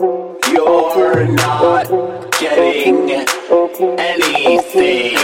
You're not getting anything.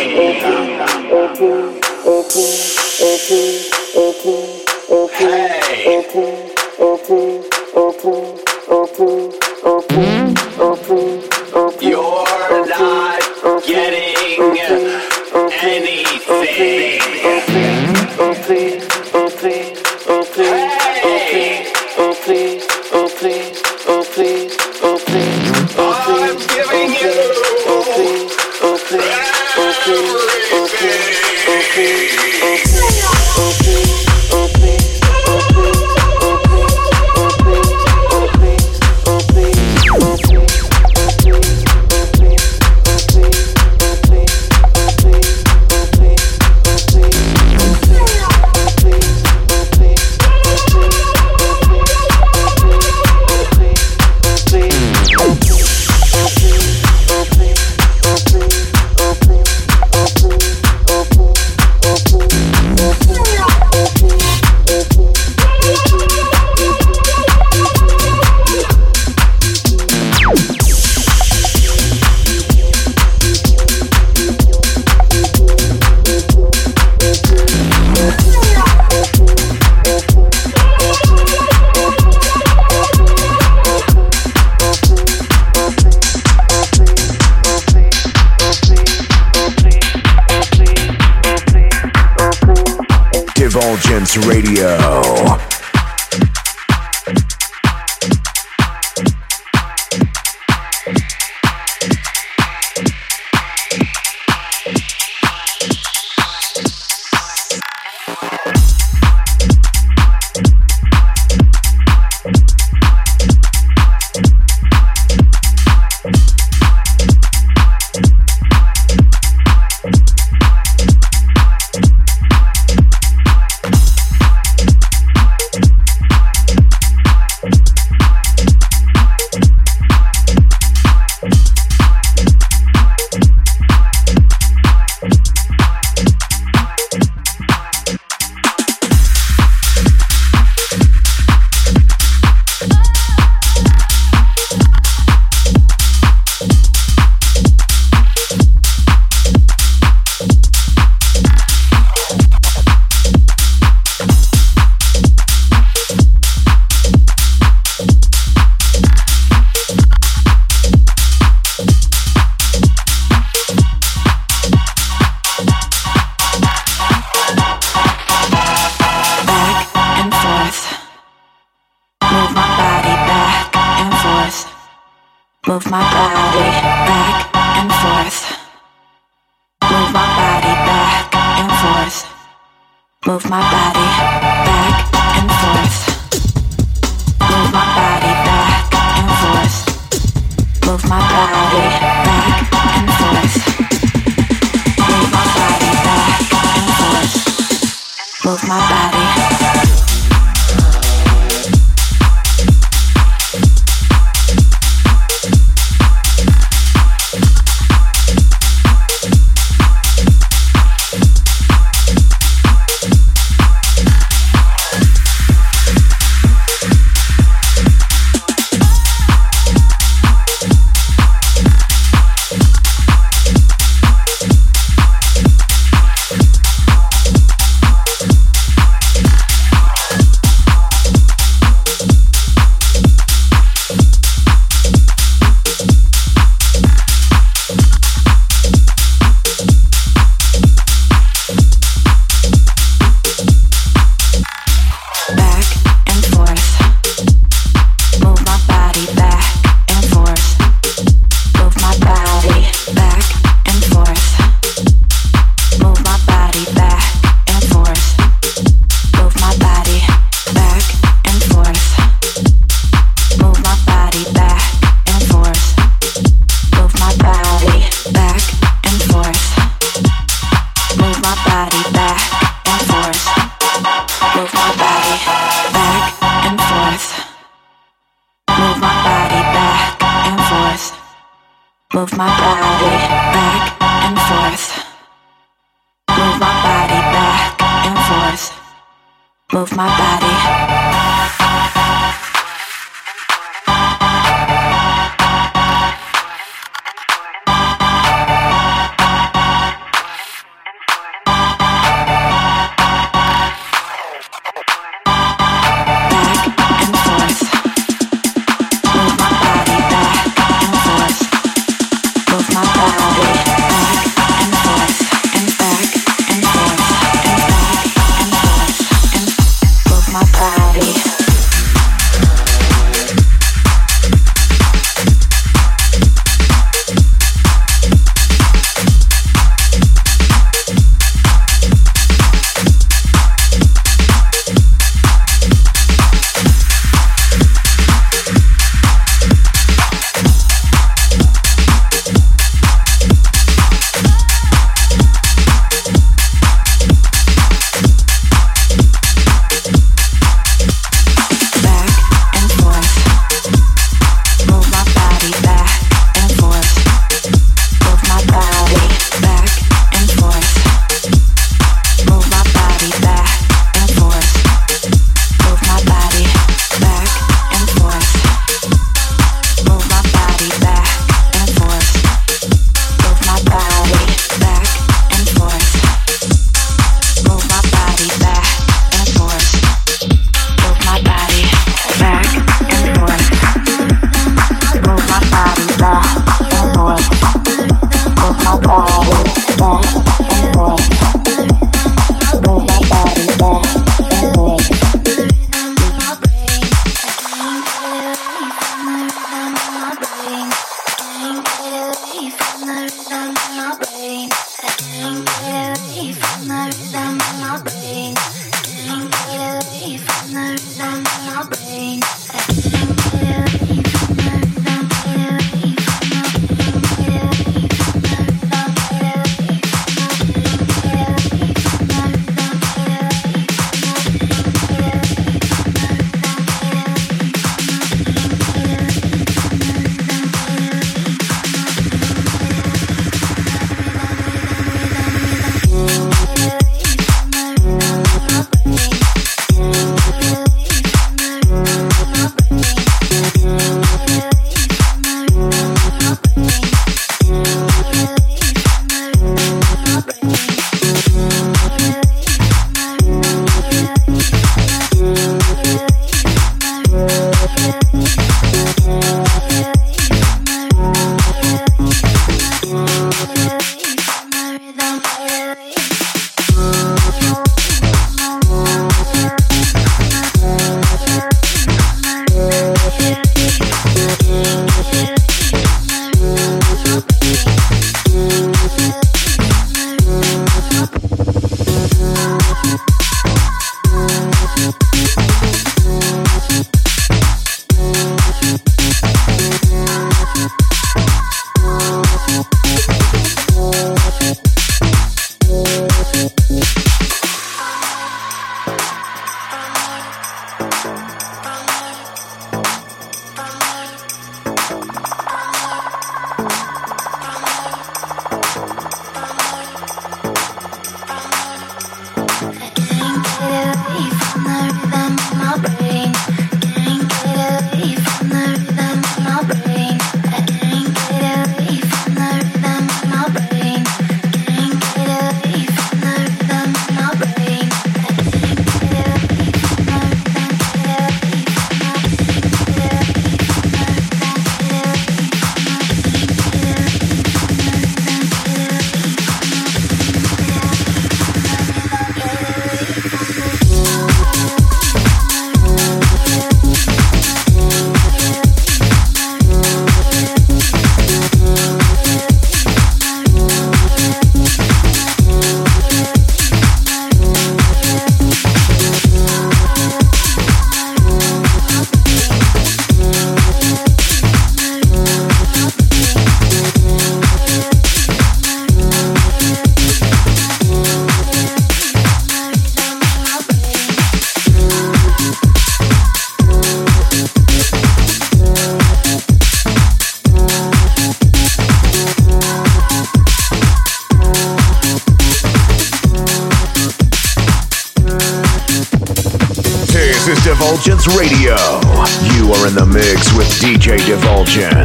DJ Divulgence.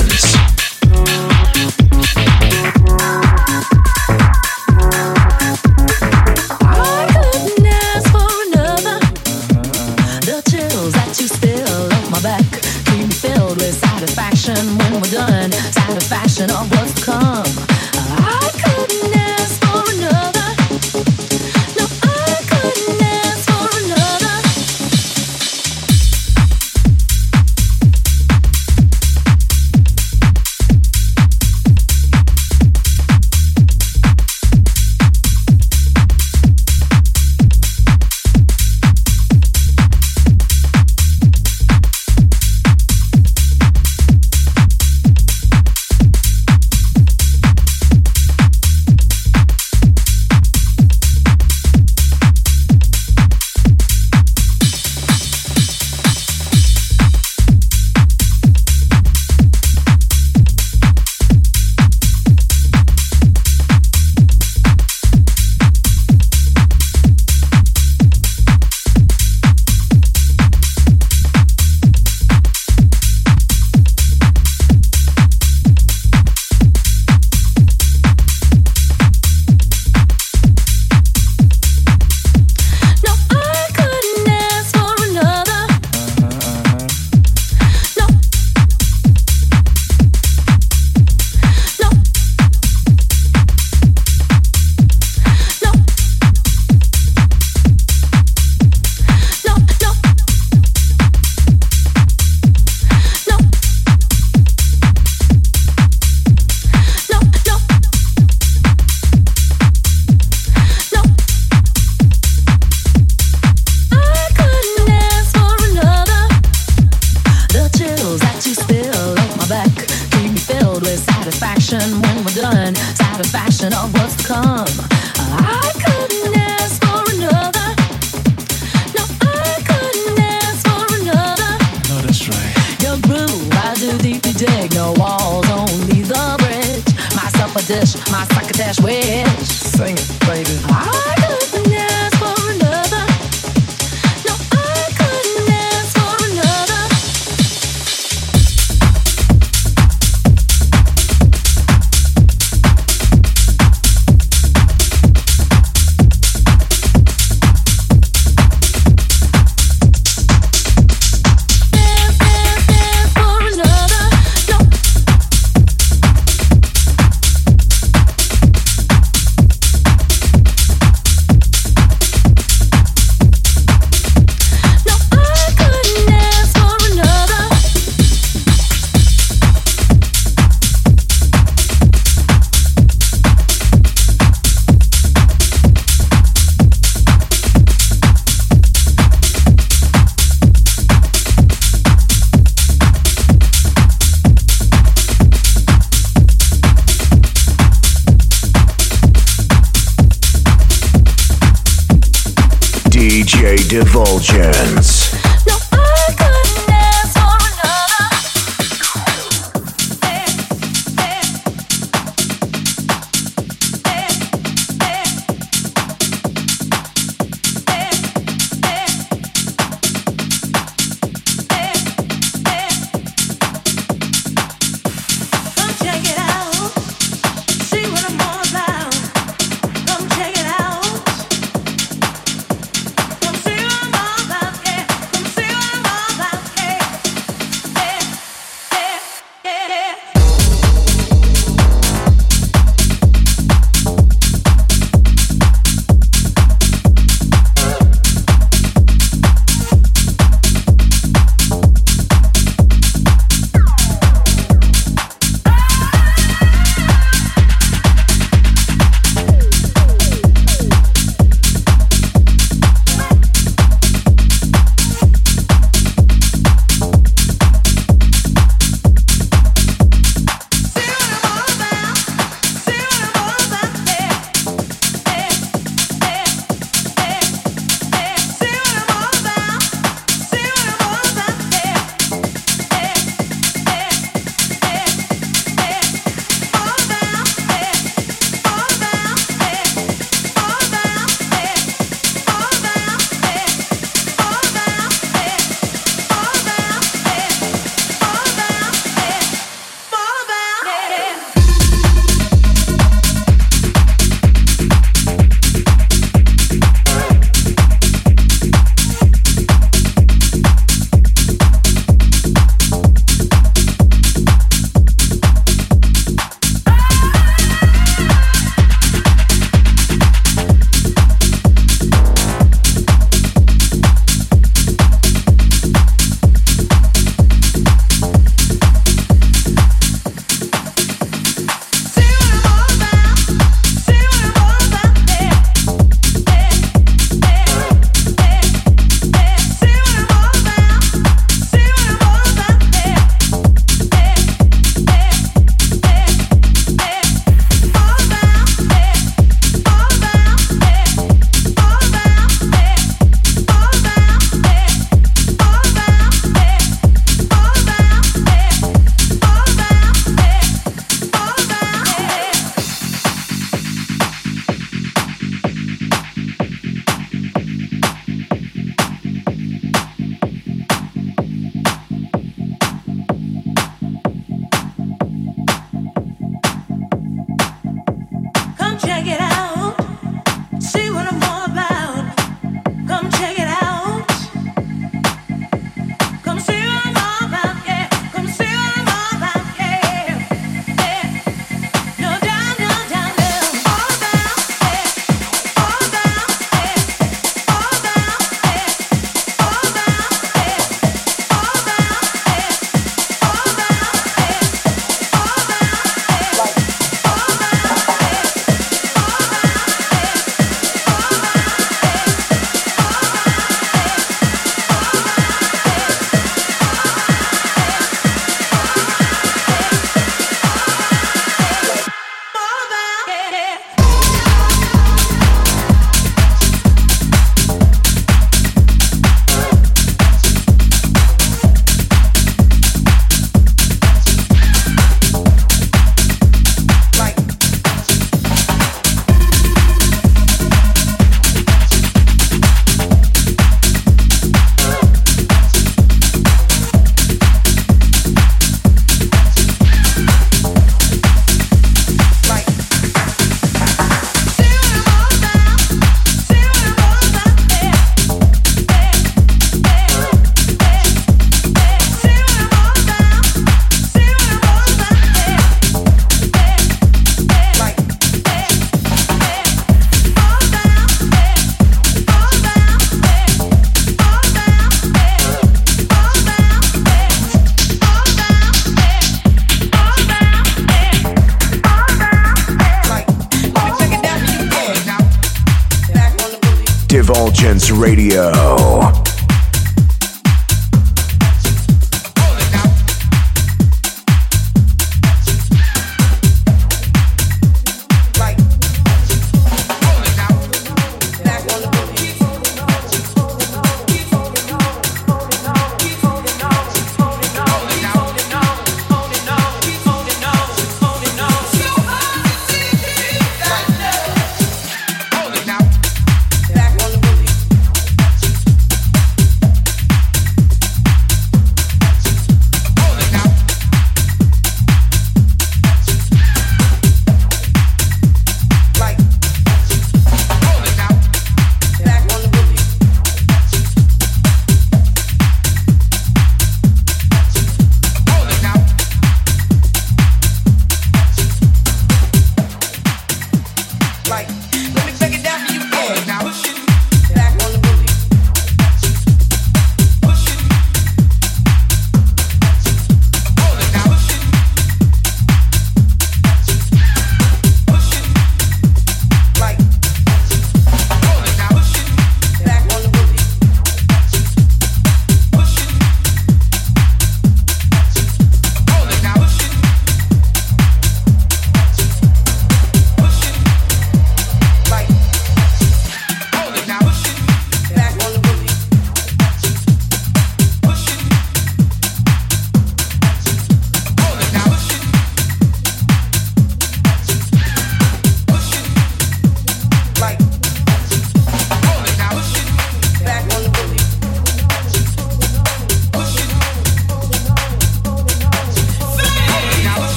Divulgence.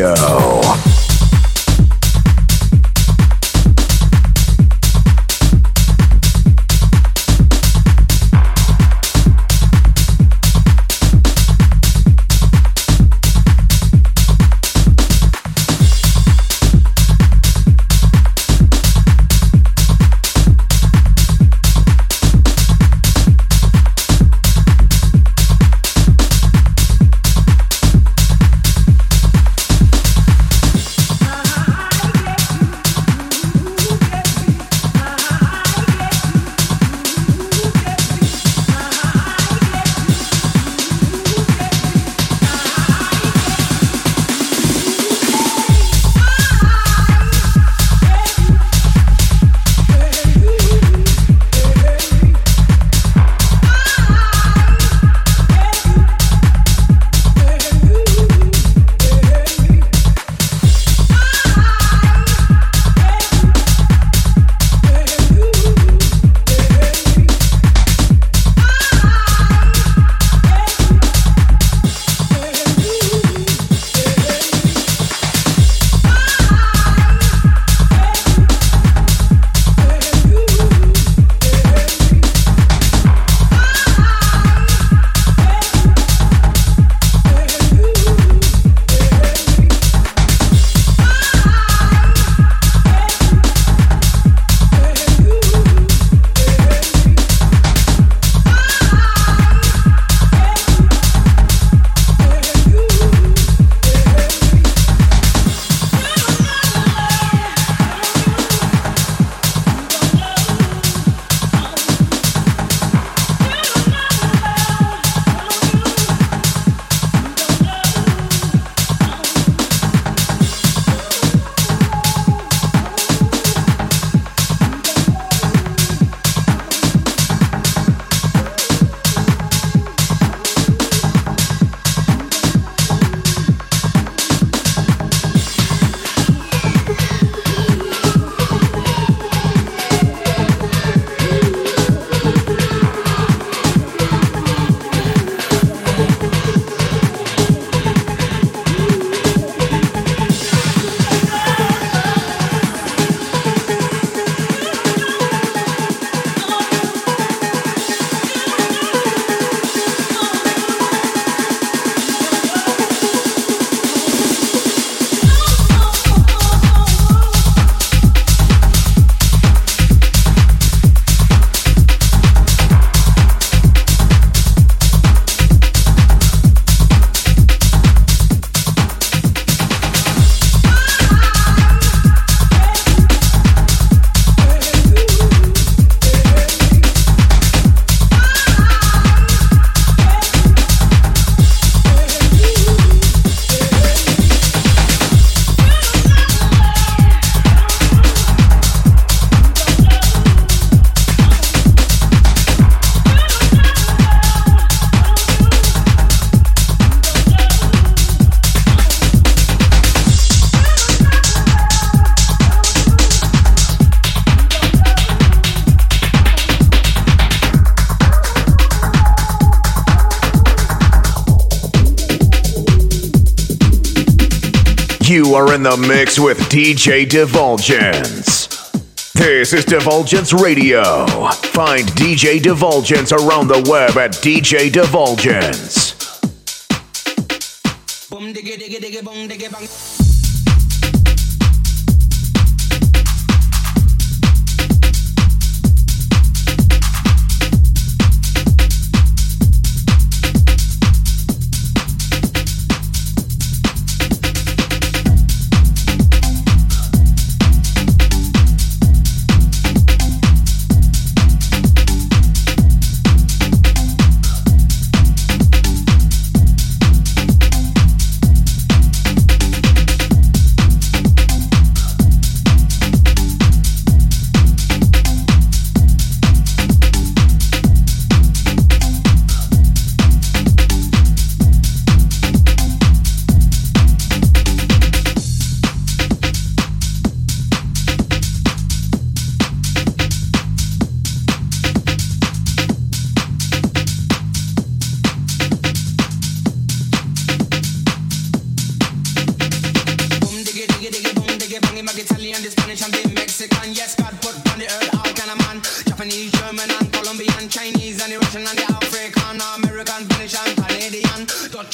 Radio. In the mix with DJ Divulgence. This is Divulgence Radio. Find DJ Divulgence around the web at DJ Divulgence.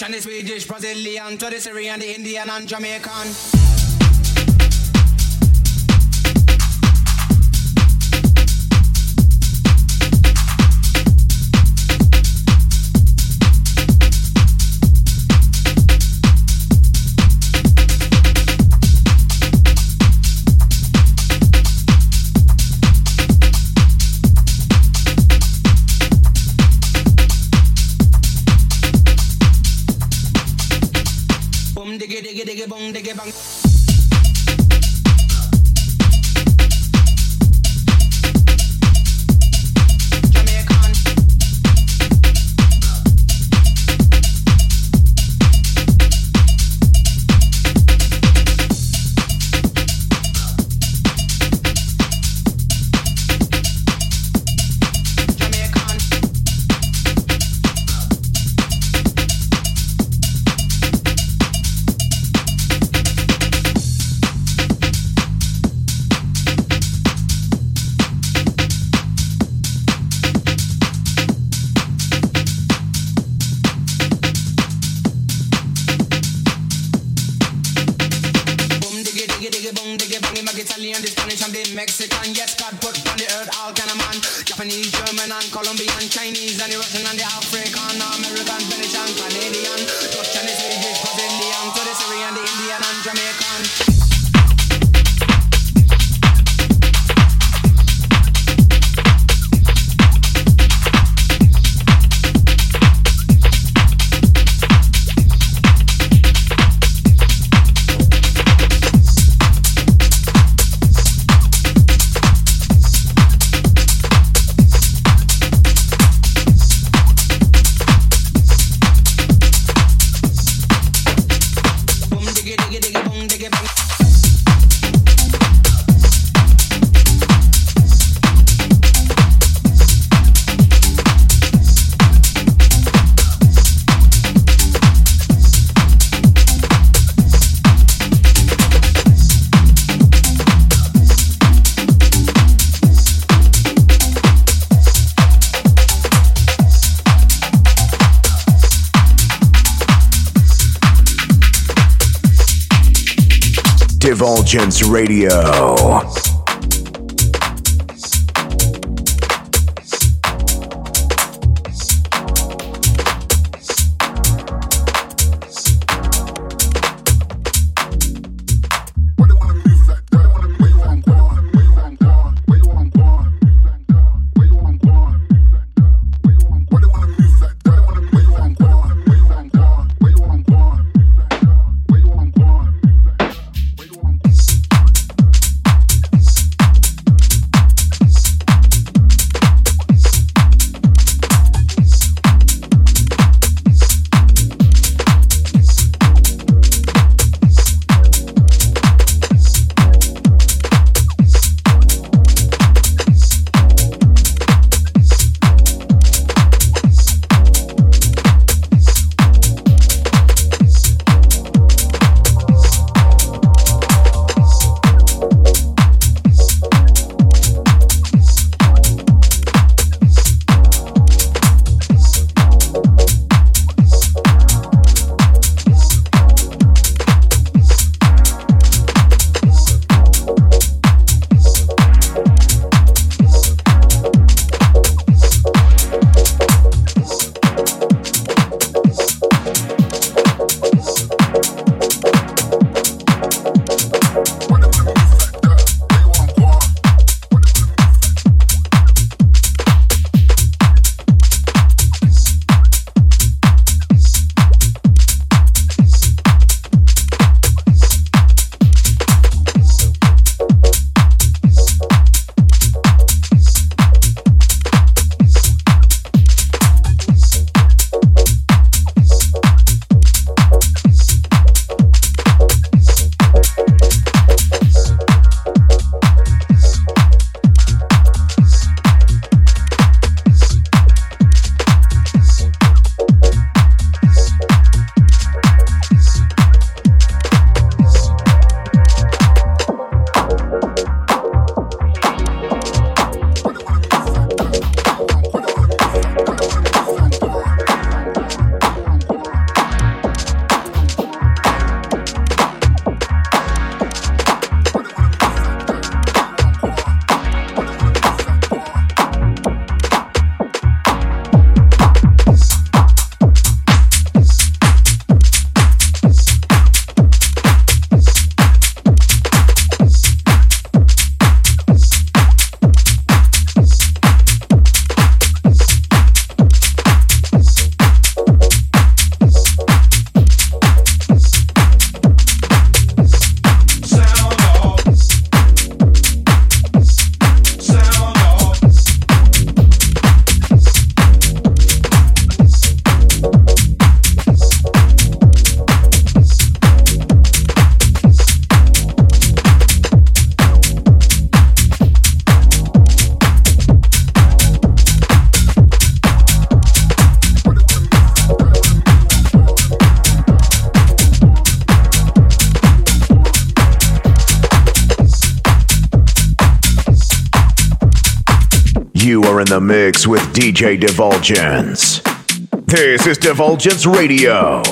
Russian, the Swedish, Brazilian, to the Syrian, the Indian, and Jamaican. Gents Radio. The mix with DJ Divulgence. This is Divulgence Radio.